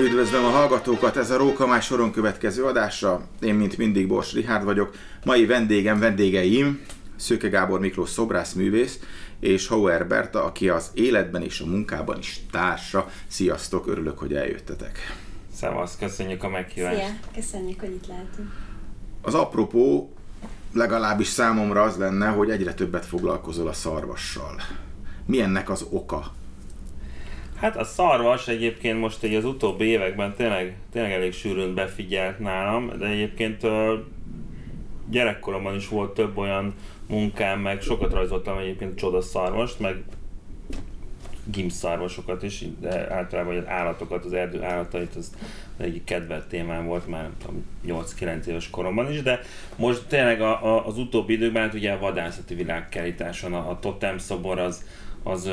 Üdvözlöm a hallgatókat, ez a Rókamás soron következő adása. Én, mint mindig, Bors Rihárd vagyok. Mai vendégem, vendégeim Szőke Gábor Miklós szobrászművész és Hauer Berta, aki az életben és a munkában is társa. Sziasztok, örülök, hogy eljöttetek. Szevasz, köszönjük a meghívást. Szia, köszönjük, hogy itt lehetünk. Az apropó legalábbis számomra az lenne, hogy egyre többet foglalkozol a szarvassal. Mi ennek az oka? Hát a szarvas egyébként most egy az utóbbi években tényleg, tényleg elég sűrűn befigyelt nálam, de egyébként gyerekkoromban is volt több olyan munkám, meg sokat rajzoltam egyébként csodaszarvast, meg gimszarvasokat is, de általában az állatokat, az erdő állatait, az egyik kedvelt témám volt már 8-9 éves koromban is, de most tényleg a, a, az utóbbi időben hát ugye a vadászati világkerításon a, a totem szobor az, az,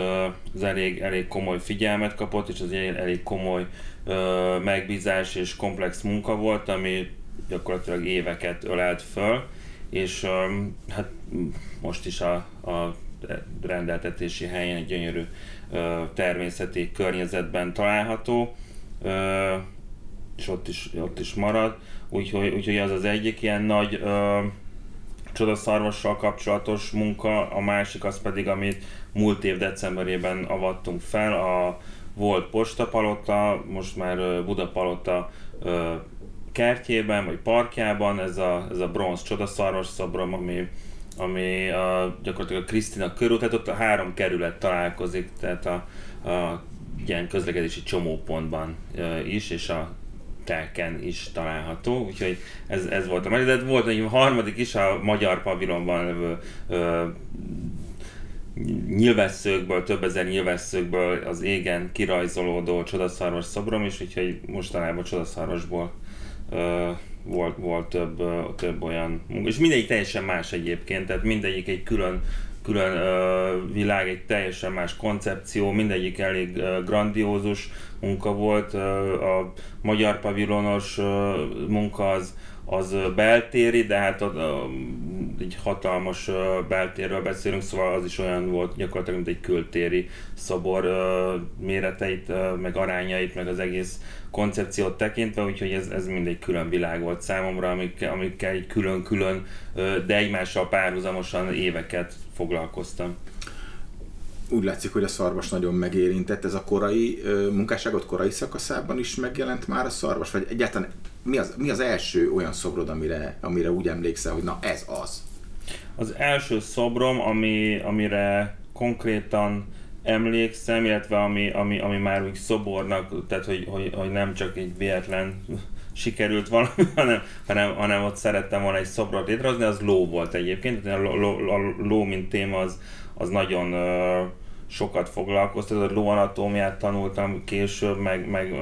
az elég, elég komoly figyelmet kapott, és az elég komoly ö, megbízás és komplex munka volt, ami gyakorlatilag éveket ölelt föl, és hát most is a, a rendeltetési helyen egy gyönyörű természeti környezetben található, és ott is, ott is marad, úgyhogy, úgyhogy az az egyik ilyen nagy ö, csodaszarvassal kapcsolatos munka, a másik az pedig, amit múlt év decemberében avattunk fel, a volt postapalota, most már Budapalota kertjében, vagy parkjában, ez a, ez a bronz csodaszarvas szobrom, ami, ami a, gyakorlatilag a Krisztina körül, tehát ott a három kerület találkozik, tehát a, a ilyen közlekedési csomópontban is, és a telken is található, úgyhogy ez, ez volt a de volt egy harmadik is, a magyar pavilonban levő nyilvesszőkből, több ezer nyilvesszőkből az égen kirajzolódó csodaszarvas szobrom is, úgyhogy mostanában csodaszarvasból ö, volt, volt több, ö, több olyan munka. És mindegyik teljesen más egyébként, tehát mindegyik egy külön külön ö, világ, egy teljesen más koncepció, mindegyik elég ö, grandiózus munka volt. Ö, a magyar pavilonos ö, munka az, az beltéri, de hát a, egy hatalmas beltérről beszélünk, szóval az is olyan volt gyakorlatilag, mint egy kültéri szobor méreteit, meg arányait, meg az egész koncepciót tekintve, úgyhogy ez, ez mindegy külön világ volt számomra, amikkel, amikkel egy külön-külön, de egymással párhuzamosan éveket foglalkoztam úgy látszik, hogy a szarvas nagyon megérintett. Ez a korai munkásságot korai szakaszában is megjelent már a szarvas? Vagy egyáltalán mi az, mi az első olyan szobrod, amire, amire úgy emlékszel, hogy na ez az? Az első szobrom, ami, amire konkrétan emlékszem, illetve ami, ami, ami már úgy szobornak, tehát hogy, hogy, hogy nem csak egy véletlen sikerült valami, hanem, hanem, hanem ott szerettem volna egy szobrot létrehozni, az ló volt egyébként, a ló, ló, ló mint téma az, az nagyon sokat foglalkoztat, a lóanatómiát tanultam később, meg, meg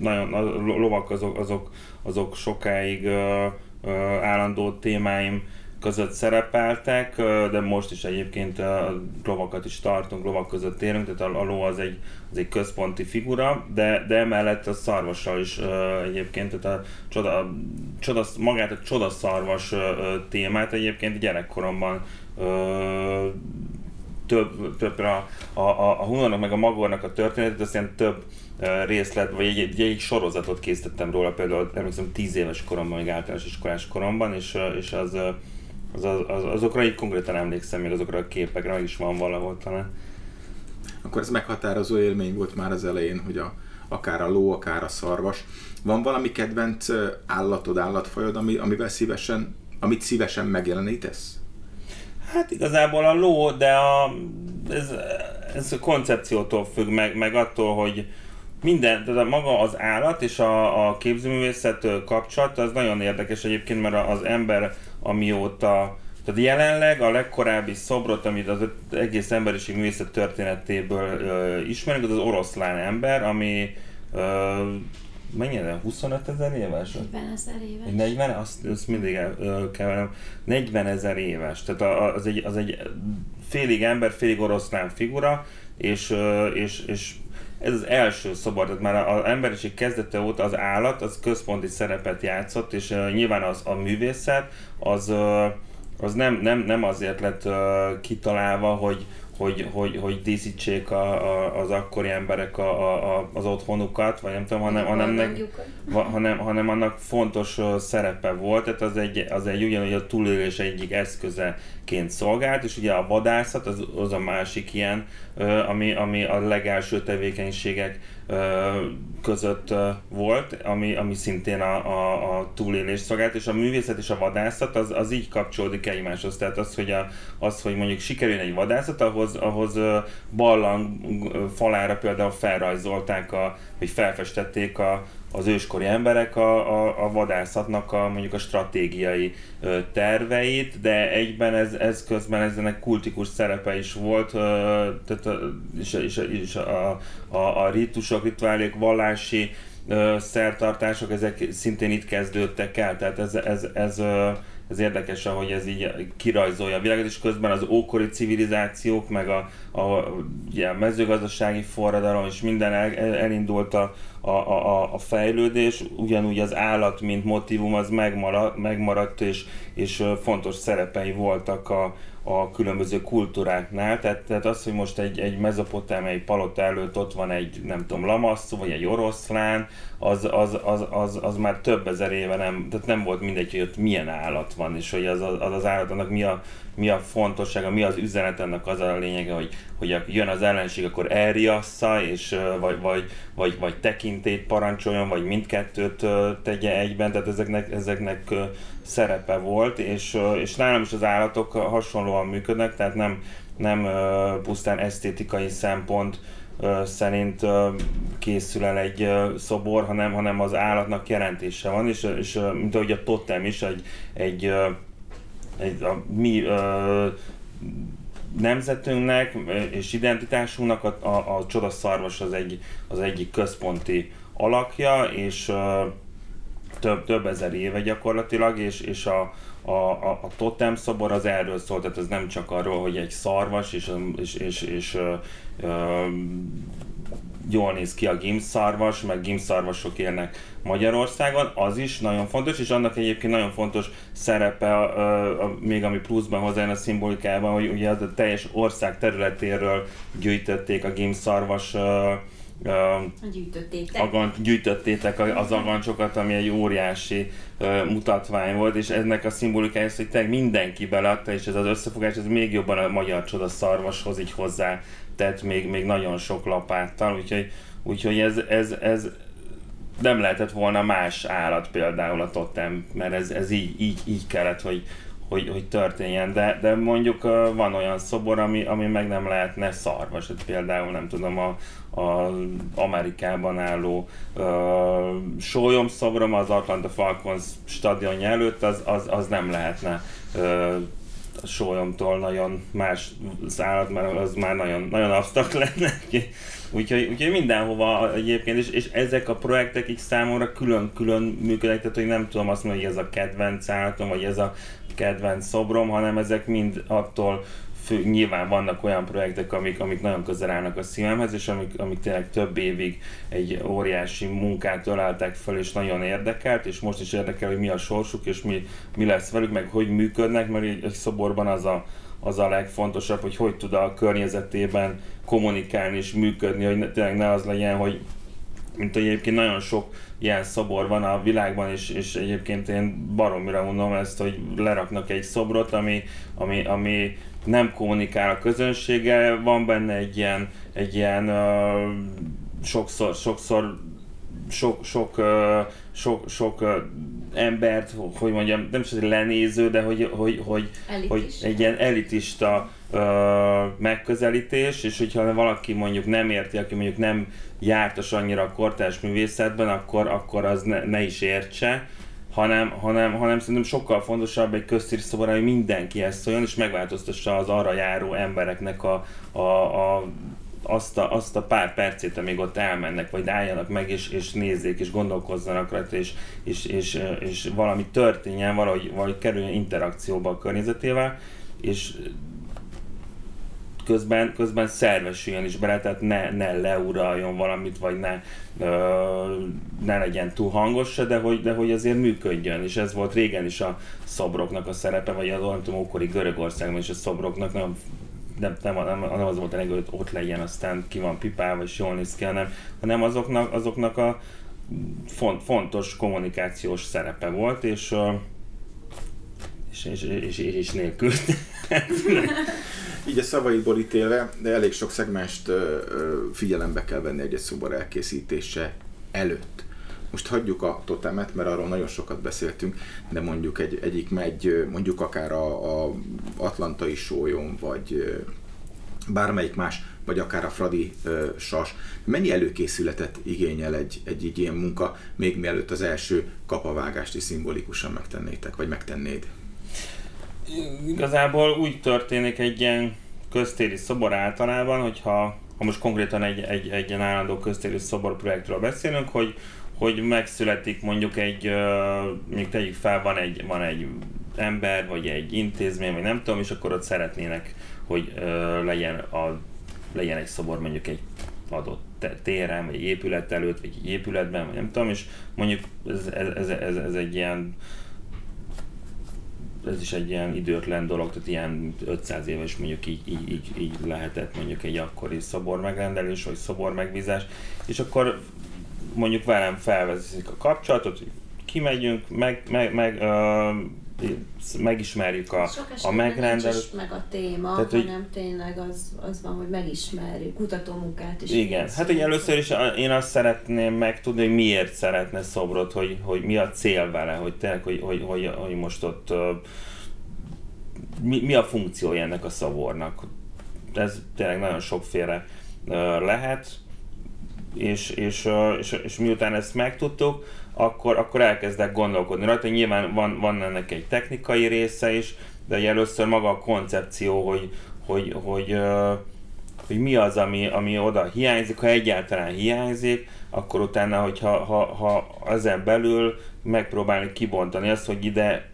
nagyon, a lovak azok, azok, azok sokáig uh, uh, állandó témáim között szerepeltek, de most is egyébként a lovakat is tartunk, lovak között érünk, tehát a, ló az egy, az egy központi figura, de, de emellett a szarvassal is egyébként, tehát a csoda, csoda, magát a csodaszarvas témát egyébként gyerekkoromban több, több a, a, a, a Hunornak meg a Magornak a történetet, aztán több részlet, vagy egy, egy, egy sorozatot készítettem róla, például emlékszem 10 éves koromban, még általános iskolás koromban, és, és az, az, az, az, azokra így konkrétan emlékszem, még azokra a képekre, meg is van valahol talán. Akkor ez meghatározó élmény volt már az elején, hogy a, akár a ló, akár a szarvas. Van valami kedvenc állatod, állatfajod, ami, amivel szívesen, amit szívesen megjelenítesz? Hát igazából a ló, de a, ez, ez a koncepciótól függ, meg, meg attól, hogy minden, tehát maga az állat és a, a képzőművészet kapcsolat az nagyon érdekes egyébként, mert az ember amióta tehát jelenleg a legkorábbi szobrot, amit az egész emberiség művészet történetéből ö, ismerünk, az az oroszlán ember, ami ö, mennyire? 25 ezer éves? 40 ezer éves. 40? Azt, azt mindig el, kell 40 ezer éves. Tehát az egy, az egy félig ember, félig oroszlán figura, és, és, és ez az első szobor, tehát már az emberiség kezdete óta az állat, az központi szerepet játszott, és nyilván az a művészet, az, az nem, nem, nem azért lett kitalálva, hogy, hogy, hogy, hogy díszítsék a, a, az akkori emberek a, a, az otthonukat, vagy nem tudom, hanem, hanem, nek, hanem, hanem annak fontos szerepe volt, tehát az egy, az egy ugyanúgy a túlélés egyik eszközeként szolgált, és ugye a vadászat az, az a másik ilyen, ami, ami a legelső tevékenységek között volt, ami, ami szintén a, a, a túlélés szolgált, és a művészet és a vadászat az, az így kapcsolódik egymáshoz. Tehát az, hogy, a, az, hogy mondjuk sikerül egy vadászat, ahhoz, ahhoz ballang falára például felrajzolták, a, vagy felfestették a, az őskori emberek a, a, a vadászatnak a mondjuk a stratégiai ö, terveit, de egyben ez, ez közben ezenek kultikus szerepe is volt, ö, tehát, és, és, és a, a, a ritusok, rituálék, vallási ö, szertartások, ezek szintén itt kezdődtek el, tehát ez, ez, ez, ez ez érdekes, ahogy ez így kirajzolja a világot, és közben az ókori civilizációk, meg a, a, a mezőgazdasági forradalom, és minden el, elindult a, a, a, a fejlődés, ugyanúgy az állat, mint motivum, az megmaradt, megmaradt és, és fontos szerepei voltak a, a különböző kultúráknál, tehát, tehát az, hogy most egy, egy mezopotámiai palota előtt ott van egy, nem tudom, lamasszó, vagy egy oroszlán, az, az, az, az, az már több ezer éve nem, tehát nem volt mindegy, hogy ott milyen állat van, és hogy az az, az állat annak mi a, mi a fontossága, mi az üzenet ennek az a lényege, hogy, hogy jön az ellenség, akkor elriassza, és vagy, vagy, vagy, vagy tekintét parancsoljon, vagy mindkettőt tegye egyben, tehát ezeknek, ezeknek szerepe volt, és, és nálam is az állatok hasonlóan működnek, tehát nem, nem pusztán esztétikai szempont szerint készül el egy szobor, hanem, hanem az állatnak jelentése van, és, és mint ahogy a totem is egy, egy, egy a mi nemzetünknek és identitásunknak a, a, a csodaszarvas az, egy, az egyik központi alakja, és több, több ezer éve gyakorlatilag, és, és a, a, a, a totem szobor az erről szól, tehát ez nem csak arról, hogy egy szarvas, és, és, és, és ö, ö, jól néz ki a gimszarvas, meg gimszarvasok élnek Magyarországon, az is nagyon fontos, és annak egyébként nagyon fontos szerepe, a, a, a, még ami pluszban hozzájön a szimbolikában, hogy ugye az a teljes ország területéről gyűjtötték a gimszarvas gyűjtöttétek. Agant, gyűjtöttétek az agancsokat, ami egy óriási mutatvány volt, és ennek a szimbolikája az, hogy tényleg mindenki beleadta, és ez az összefogás, ez még jobban a magyar csoda szarvashoz így hozzá tett még, még nagyon sok lapáttal, úgyhogy, úgyhogy ez, ez, ez, nem lehetett volna más állat például a totem, mert ez, ez így, így, így kellett, hogy, hogy, hogy történjen, de, de mondjuk van olyan szobor, ami, ami meg nem lehetne szarvas, hát például nem tudom, a, a Amerikában álló uh, sólyom szobrom az Atlanta Falcons stadionja előtt, az, az, az nem lehetne uh, sólyomtól nagyon más az állat, mert az már nagyon, nagyon absztrakt lenne. Úgyhogy, úgyhogy mindenhova egyébként, és, és ezek a projektek így számomra külön-külön működnek, tehát hogy nem tudom azt mondani, hogy ez a kedvenc állatom, vagy ez a kedvenc szobrom, hanem ezek mind attól fő, nyilván vannak olyan projektek, amik, amik nagyon közel állnak a szívemhez, és amik, amik tényleg több évig egy óriási munkát öleltek fel, és nagyon érdekelt, és most is érdekel, hogy mi a sorsuk, és mi, mi lesz velük, meg hogy működnek, mert egy, egy szoborban az a, az a legfontosabb, hogy hogy tud a környezetében kommunikálni és működni, hogy tényleg ne az legyen, hogy mint hogy egyébként nagyon sok ilyen szobor van a világban, és, és egyébként én baromira mondom ezt, hogy leraknak egy szobrot, ami, ami, ami nem kommunikál a közönséggel, van benne egy ilyen, egy ilyen uh, sokszor, sokszor sok, sok, uh, sok, sok uh, embert, hogy mondjam, nem is az lenéző, de hogy, hogy, hogy, hogy egy ilyen elitista uh, megközelítés, és hogyha valaki mondjuk nem érti, aki mondjuk nem jártas annyira a kortárs művészetben, akkor, akkor az ne, ne is értse, hanem, hanem, hanem szerintem sokkal fontosabb egy köztírszobor, hogy mindenki ezt szóljon, és megváltoztassa az arra járó embereknek a, a, a azt a, azt a pár percét, amíg ott elmennek, vagy álljanak meg, és, és nézzék, és gondolkozzanak rajta, és, és, és, és valami történjen, valahogy, valahogy kerüljön interakcióba a környezetével, és közben, közben szervesüljön is bele, tehát ne, ne leuraljon valamit, vagy ne, ö, ne legyen túl hangos se, de hogy, de hogy azért működjön, és ez volt régen is a szobroknak a szerepe, vagy az olyan ókori Görögországban is a szobroknak nem, nem, nem, nem az volt a hogy ott legyen, aztán ki van pipálva, és jól néz ki, hanem, hanem azoknak, azoknak a font, fontos kommunikációs szerepe volt, és, és, és, és, és nélkül. Így a szavaidból ítélve, de elég sok szegmást figyelembe kell venni egy szobor elkészítése előtt. Most hagyjuk a totemet, mert arról nagyon sokat beszéltünk, de mondjuk egy, egyik megy, mondjuk akár a, a Atlantai sólyom, vagy bármelyik más, vagy akár a Fradi ö, sas. Mennyi előkészületet igényel egy, egy, egy ilyen munka, még mielőtt az első kapavágást is szimbolikusan megtennétek, vagy megtennéd? Igazából úgy történik egy ilyen köztéri szobor általában, hogyha ha most konkrétan egy, egy, egy ilyen állandó köztéri szobor projektről beszélünk, hogy, hogy megszületik mondjuk egy, még tegyük fel, van egy, van egy ember, vagy egy intézmény, vagy nem tudom, és akkor ott szeretnének, hogy legyen, a, legyen egy szobor mondjuk egy adott téren, vagy épület előtt, vagy egy épületben, vagy nem tudom, és mondjuk ez, ez, ez, ez egy ilyen ez is egy ilyen időtlen dolog, tehát ilyen 500 éves mondjuk így, így, így, így lehetett mondjuk egy akkori szobor megrendelés, vagy szobor megbízás, és akkor mondjuk velem felvezetik a kapcsolatot, kimegyünk, meg, meg, meg uh, megismerjük a, a megrendelőt. meg a téma, Tehát, hogy, hanem tényleg az, az van, hogy megismerjük, kutatómunkát is. Igen, hát hogy először is én azt szeretném megtudni, hogy miért szeretne szobrot, hogy, hogy mi a cél vele, hogy tényleg, hogy, hogy, hogy, hogy most ott mi, mi a funkciója ennek a szobornak. Ez tényleg nagyon sokféle lehet, és, és, és, és miután ezt megtudtuk, akkor, akkor elkezdek gondolkodni rajta. Nyilván van, van ennek egy technikai része is, de először maga a koncepció, hogy, hogy, hogy, hogy mi az, ami, ami oda hiányzik, ha egyáltalán hiányzik, akkor utána, hogyha ha, ha ezen belül megpróbálni kibontani azt, hogy ide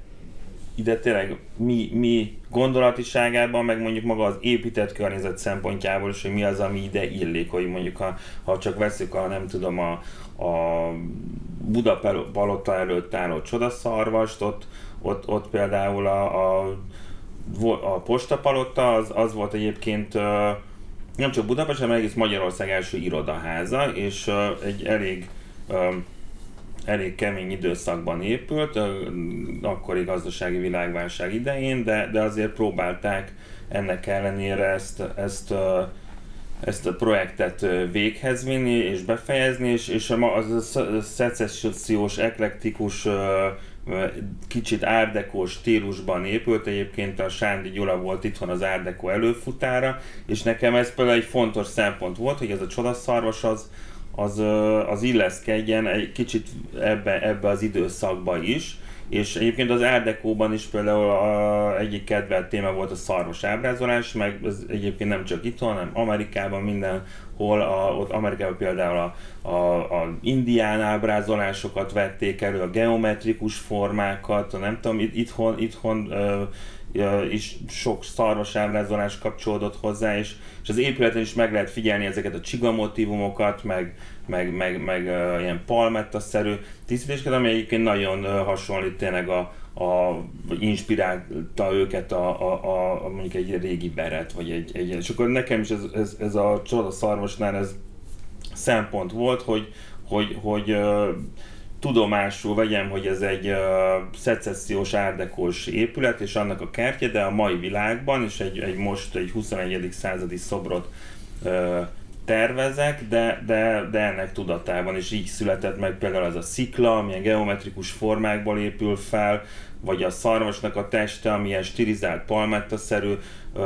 ide tényleg mi, mi gondolatiságában, meg mondjuk maga az épített környezet szempontjából is, hogy mi az, ami ide illik, hogy mondjuk ha, ha csak veszük a, nem tudom, a, a Budapalota előtt álló csodaszarvast, ott, ott, ott például a, a, a postapalota az, az volt egyébként nem csak Budapest, hanem egész Magyarország első irodaháza, és egy elég elég kemény időszakban épült, akkori gazdasági világválság idején, de, de azért próbálták ennek ellenére ezt, ezt, ezt a projektet véghez vinni és befejezni, és, és az a szecessziós, eklektikus, kicsit árdekós stílusban épült, egyébként a Sándi Gyula volt itthon az árdekó előfutára, és nekem ez például egy fontos szempont volt, hogy ez a csodaszarvas az, az, az illeszkedjen egy kicsit ebbe, ebbe az időszakba is, és egyébként az Erdekóban is például a, egyik kedvelt téma volt a szarvas ábrázolás, meg ez egyébként nem csak itthon, hanem Amerikában mindenhol, a, ott Amerikában például a, a, a indián ábrázolásokat vették elő, a geometrikus formákat, nem tudom, itthon, itthon ö, is sok szarvas ábrázolás kapcsolódott hozzá, és, és az épületen is meg lehet figyelni ezeket a csiga motivumokat, meg, meg, meg, meg uh, ilyen palmetta-szerű tisztítéseket, ami egyébként nagyon uh, hasonlít tényleg a, a, inspirálta őket a, a, a, mondjuk egy régi beret, vagy egy, egy és akkor nekem is ez, ez, ez a csoda szarvasnál ez szempont volt, hogy, hogy, hogy uh, tudomásul vegyem, hogy ez egy uh, szecessziós árdekós épület, és annak a kertje, de a mai világban, és egy, egy most egy 21. századi szobrot uh, tervezek, de, de, de ennek tudatában is így született meg például az a szikla, amilyen geometrikus formákból épül fel, vagy a szarvasnak a teste, amilyen stilizált palmettaszerű uh,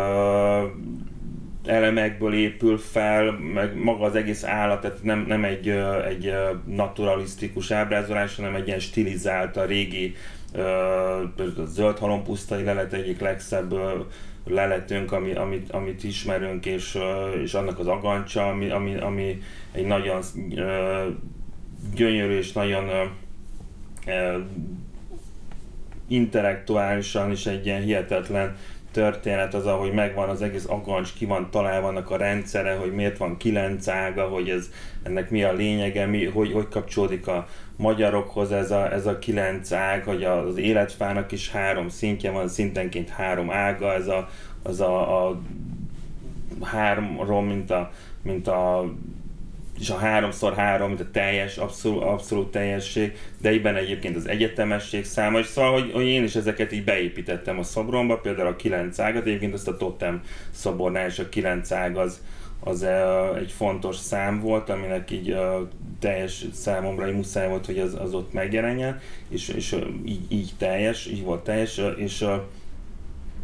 elemekből épül fel, meg maga az egész állat, tehát nem, nem egy, egy naturalisztikus ábrázolás, hanem egy ilyen stilizált, a régi a zöld halompusztai lelet egyik legszebb leletünk, ami, amit, amit ismerünk, és, és annak az agancsa, ami, ami, ami egy nagyon gyönyörű és nagyon intellektuálisan is egy ilyen hihetetlen történet az, ahogy megvan az egész agancs, ki van találva annak a rendszere, hogy miért van kilenc ága, hogy ez, ennek mi a lényege, mi, hogy, hogy kapcsolódik a magyarokhoz ez a, ez a kilenc ág, hogy az életfának is három szintje van, szintenként három ága, ez a, az a, a háromról, mint a, mint a és a háromszor három, mint a teljes, abszolút, abszolút teljesség, de egyben egyébként az egyetemesség száma, és szóval, hogy, hogy én is ezeket így beépítettem a szobromba, például a kilenc ágat, egyébként azt a Totem szobornál is a kilenc ág az, az egy fontos szám volt, aminek így teljes számomra így muszáj volt, hogy az, az ott megjelenjen, és, és így, így teljes, így volt teljes, és és,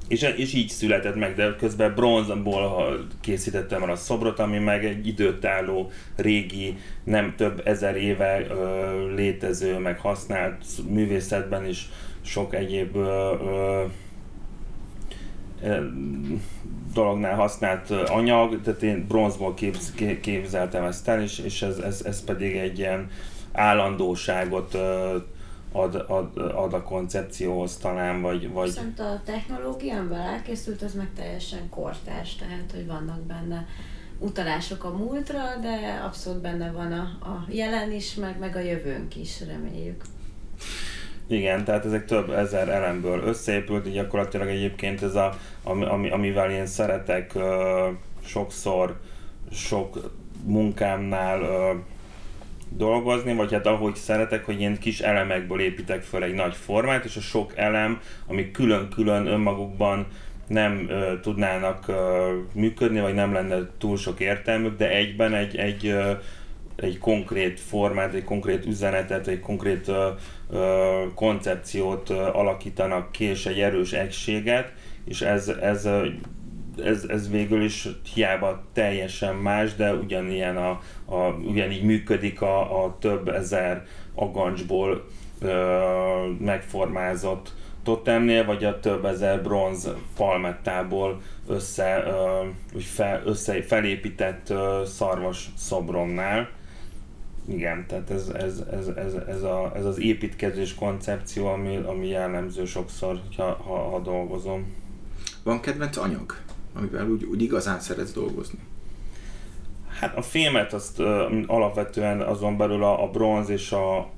és így született meg, de közben bronzból készítettem el a szobrot, ami meg egy időtálló, régi, nem több ezer éve ö, létező, meg használt művészetben is sok egyéb ö, ö, dolognál használt anyag, tehát én bronzból képz, képzeltem ezt el, és, és ez, ez, ez pedig egy ilyen állandóságot ad, ad, ad a koncepcióhoz talán, vagy... vagy... Viszont a technológia, amivel elkészült, az meg teljesen kortárs, tehát hogy vannak benne utalások a múltra, de abszolút benne van a, a jelen is, meg, meg a jövőnk is, reméljük. Igen, tehát ezek több ezer elemből összeépült, így gyakorlatilag egyébként ez a, ami, amivel én szeretek uh, sokszor sok munkámnál uh, dolgozni, vagy hát ahogy szeretek, hogy ilyen kis elemekből építek fel egy nagy formát, és a sok elem, ami külön-külön önmagukban nem ö, tudnának ö, működni, vagy nem lenne túl sok értelmük, de egyben egy, egy, ö, egy konkrét formát, egy konkrét üzenetet, egy konkrét ö, ö, koncepciót ö, alakítanak ki, és egy erős egységet, és ez, ez ez, ez végül is hiába teljesen más, de ugyanilyen a, a, ugyanígy működik a, a több ezer agancsból ö, megformázott totemnél, vagy a több ezer bronz palmettából össze, ö, fel, össze, felépített ö, szarvas szobromnál. Igen, tehát ez, ez, ez, ez, ez, a, ez az építkezés koncepció, ami, ami jellemző sokszor, ha, ha, ha dolgozom. Van kedvenc anyag? Amivel úgy, úgy igazán szeretsz dolgozni? Hát a filmet azt uh, alapvetően azon belül a, a bronz és a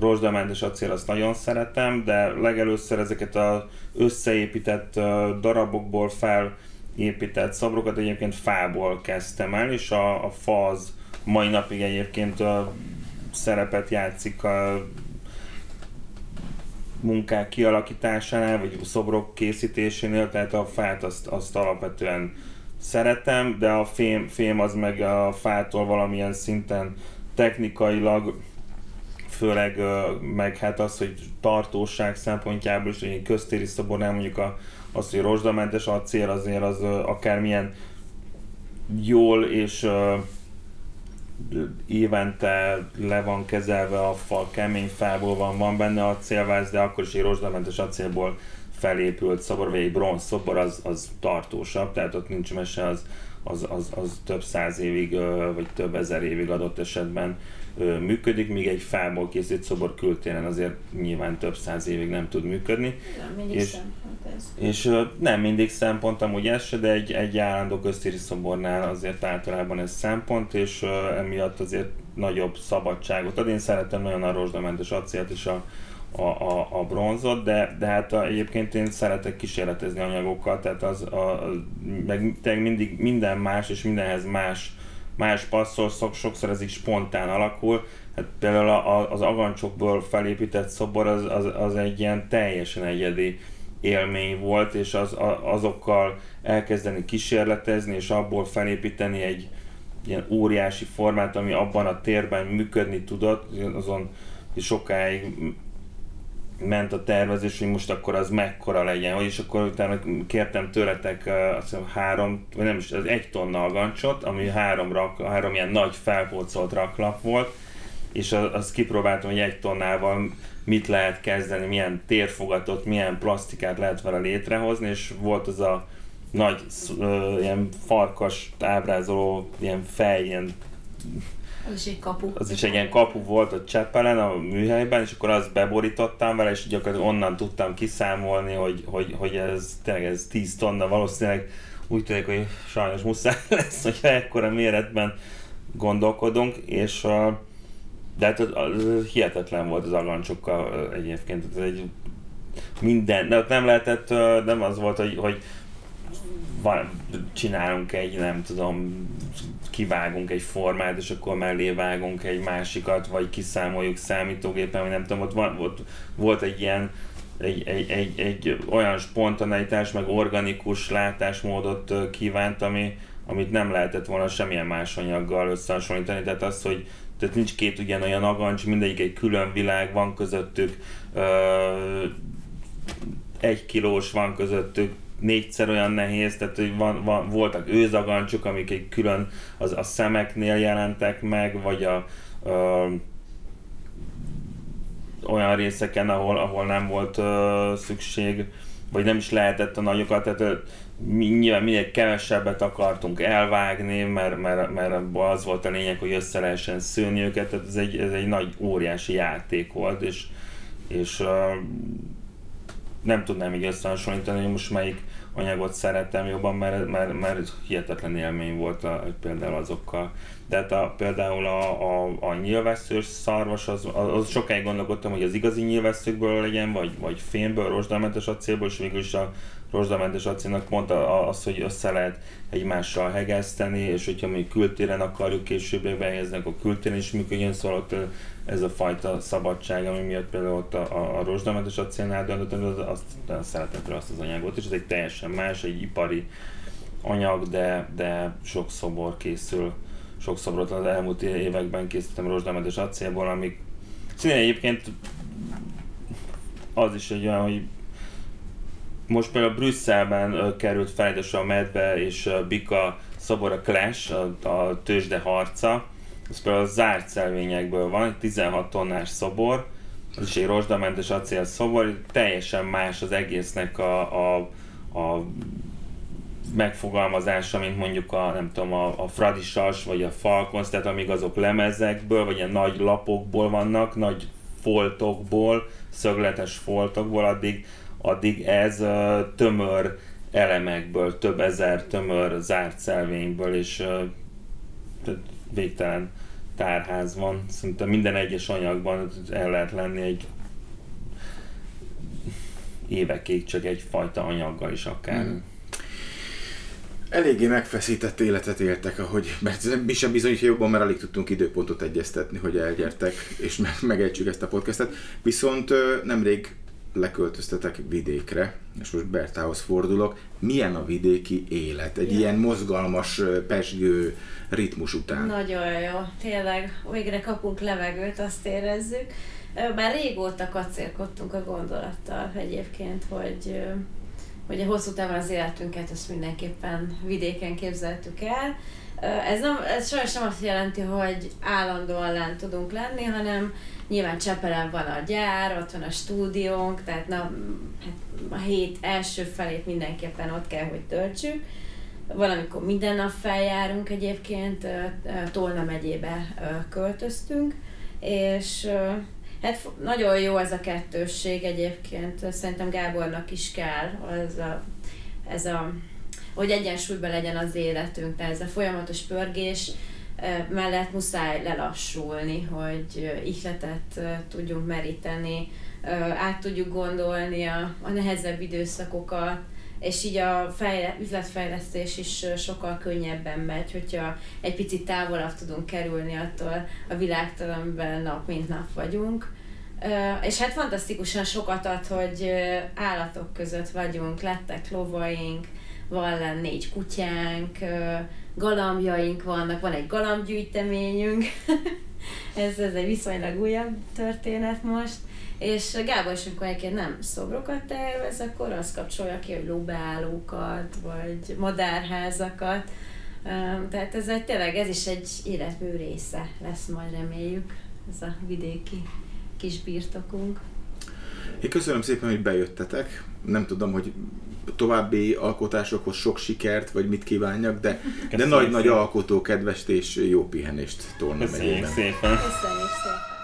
rozsdamentes acél azt nagyon szeretem, de legelőször ezeket az összeépített uh, darabokból felépített szabrokat egyébként fából kezdtem el, és a, a fa az mai napig egyébként uh, szerepet játszik a munkák kialakításánál, vagy szobrok készítésénél, tehát a fát azt, azt alapvetően szeretem, de a fém, fém az meg a fától valamilyen szinten technikailag, főleg meg hát az, hogy tartóság szempontjából is, hogy egy köztéri szobornál mondjuk a, az, hogy rozsdamentes acél azért az akármilyen jól és évente le van kezelve a fa, kemény fából van, van benne a célváz, de akkor is egy rozsdamentes acélból felépült szobor, vagy egy bronz szobor, az, az tartósabb, tehát ott nincs mese, az, az, az, az több száz évig, vagy több ezer évig adott esetben működik, míg egy fából készült szobor kültéren azért nyilván több száz évig nem tud működni. Nem mindig és, szempont ez. És nem mindig szempont amúgy ez se, de egy, egy állandó köztéri szobornál azért általában ez szempont, és emiatt azért nagyobb szabadságot ad. Én szeretem nagyon a rozsdamentes acélt és a, a, a, a bronzot, de, de hát a, egyébként én szeretek kísérletezni anyagokkal, tehát az a, a, meg mindig minden más és mindenhez más más passzol, sokszor ez is spontán alakul. Hát például az agancsokból felépített szobor az, az, az egy ilyen teljesen egyedi élmény volt, és az, azokkal elkezdeni kísérletezni, és abból felépíteni egy ilyen óriási formát, ami abban a térben működni tudott, azon sokáig ment a tervezés, hogy most akkor az mekkora legyen, és akkor utána kértem tőletek azt hiszem három, vagy nem is, az egy tonna agancsot, ami három, rak, három ilyen nagy felpolcolt raklap volt, és azt kipróbáltam, hogy egy tonnával mit lehet kezdeni, milyen térfogatot, milyen plastikát lehet vele létrehozni, és volt az a nagy ilyen farkas ábrázoló, ilyen fej, ilyen az is egy kapu. Az is egy ilyen kapu volt a Cseppelen, a műhelyben, és akkor azt beborítottam vele, és gyakorlatilag onnan tudtam kiszámolni, hogy, hogy, hogy ez tényleg ez 10 tonna, valószínűleg úgy tűnik, hogy sajnos muszáj lesz, hogyha ekkora méretben gondolkodunk, és de hát az, az hihetetlen volt az agancsokkal egyébként, ez egy minden, de ott nem lehetett, nem az volt, hogy, hogy van, csinálunk egy, nem tudom, kivágunk egy formát, és akkor mellé vágunk egy másikat, vagy kiszámoljuk számítógépen, vagy nem tudom, ott, van, ott volt egy ilyen egy, egy, egy, egy olyan spontaneitás, meg organikus látásmódot kívánt, ami, amit nem lehetett volna semmilyen más anyaggal összehasonlítani. Tehát az, hogy tehát nincs két ugyanolyan agancs, mindegyik egy külön világ, van közöttük egy kilós, van közöttük négyszer olyan nehéz, tehát hogy van, van, voltak őzagancsok, amik egy külön az, a szemeknél jelentek meg, vagy a, ö, olyan részeken, ahol, ahol nem volt ö, szükség, vagy nem is lehetett a nagyokat, tehát ö, nyilván minél kevesebbet akartunk elvágni, mert, mert, mert az volt a lényeg, hogy össze lehessen szőni őket, tehát ez egy, ez egy nagy óriási játék volt, és, és ö, nem tudnám így összehasonlítani, hogy most melyik anyagot szerettem jobban, mert, mert, mert hihetetlen élmény volt a, például azokkal. De hát a, például a, a, a nyilvesszős szarvas, az, az sokáig gondolkodtam, hogy az igazi nyilvesszőkből legyen, vagy, vagy fényből, rozsdalmentes acélból, és végül is a rozsdamentes acélnak mondta az, hogy össze lehet egymással hegeszteni, és hogyha mondjuk kültéren akarjuk később behelyezni, akkor kültéren is működjön, szóval ott ez a fajta szabadság, ami miatt például ott a, a, a rozsdamentes acélnál döntöttem, az, azt, szeretett azt az anyagot, és ez egy teljesen más, egy ipari anyag, de, de sok szobor készül, sok szobrot az elmúlt években készítettem rozsdamentes acélból, amik szintén egyébként az is egy olyan, hogy most például Brüsszelben került fejlesztésre a medve és Bika szobor a Clash, a, a tőzsde harca. Ez például a zárt szelvényekből van, egy 16 tonnás szobor, is egy rozsdamentes acél szobor, teljesen más az egésznek a, a, a megfogalmazása, mint mondjuk a, nem tudom, a, a fradisas, vagy a falkonsz, tehát amíg azok lemezekből, vagy a nagy lapokból vannak, nagy foltokból, szögletes foltokból, addig addig ez tömör elemekből, több ezer tömör zárt szelvényből, és végtelen tárház van. Szerintem minden egyes anyagban el lehet lenni egy évekig csak egyfajta anyaggal is akár. Mm. Eléggé megfeszített életet éltek, ahogy, mert mi sem bizonyítja jobban, mert alig tudtunk időpontot egyeztetni, hogy elgyertek, és megejtsük ezt a podcastet. Viszont nemrég leköltöztetek vidékre, és most Bertához fordulok, milyen a vidéki élet? Egy ja. ilyen mozgalmas, pesgő ritmus után. Nagyon jó, tényleg végre kapunk levegőt, azt érezzük. Már régóta kacérkodtunk a gondolattal egyébként, hogy hogy a hosszú távon az életünket ezt mindenképpen vidéken képzeltük el. Ez, nem, ez sajnos nem azt jelenti, hogy állandóan lent tudunk lenni, hanem Nyilván Csepelen van a gyár, ott van a stúdiónk, tehát na, hát a hét első felét mindenképpen ott kell, hogy töltsük. Valamikor minden nap feljárunk egyébként, Tolna megyébe költöztünk, és hát nagyon jó ez a kettősség egyébként, szerintem Gábornak is kell ez a, ez a hogy egyensúlyban legyen az életünk, tehát ez a folyamatos pörgés, mellett muszáj lelassulni, hogy ihletet tudjunk meríteni, át tudjuk gondolni a, a nehezebb időszakokat, és így a fejle, üzletfejlesztés is sokkal könnyebben megy, hogyha egy picit távolabb tudunk kerülni attól a világtól, amiben nap mint nap vagyunk. És hát fantasztikusan sokat ad, hogy állatok között vagyunk, lettek lovaink, van négy kutyánk, galambjaink vannak, van egy galambgyűjteményünk, ez, ez egy viszonylag újabb történet most, és Gábor is, amikor egyébként nem szobrokat tervez, akkor azt kapcsolja ki, hogy lóbeállókat, vagy madárházakat, tehát ez egy, tényleg ez is egy életmű része lesz majd reméljük, ez a vidéki kis birtokunk. Én köszönöm szépen, hogy bejöttetek. Nem tudom, hogy további alkotásokhoz sok sikert, vagy mit kívánjak, de, de nagy-nagy alkotó kedvest és jó pihenést Tolna megyében. Köszönjük szépen! Köszönjük szépen!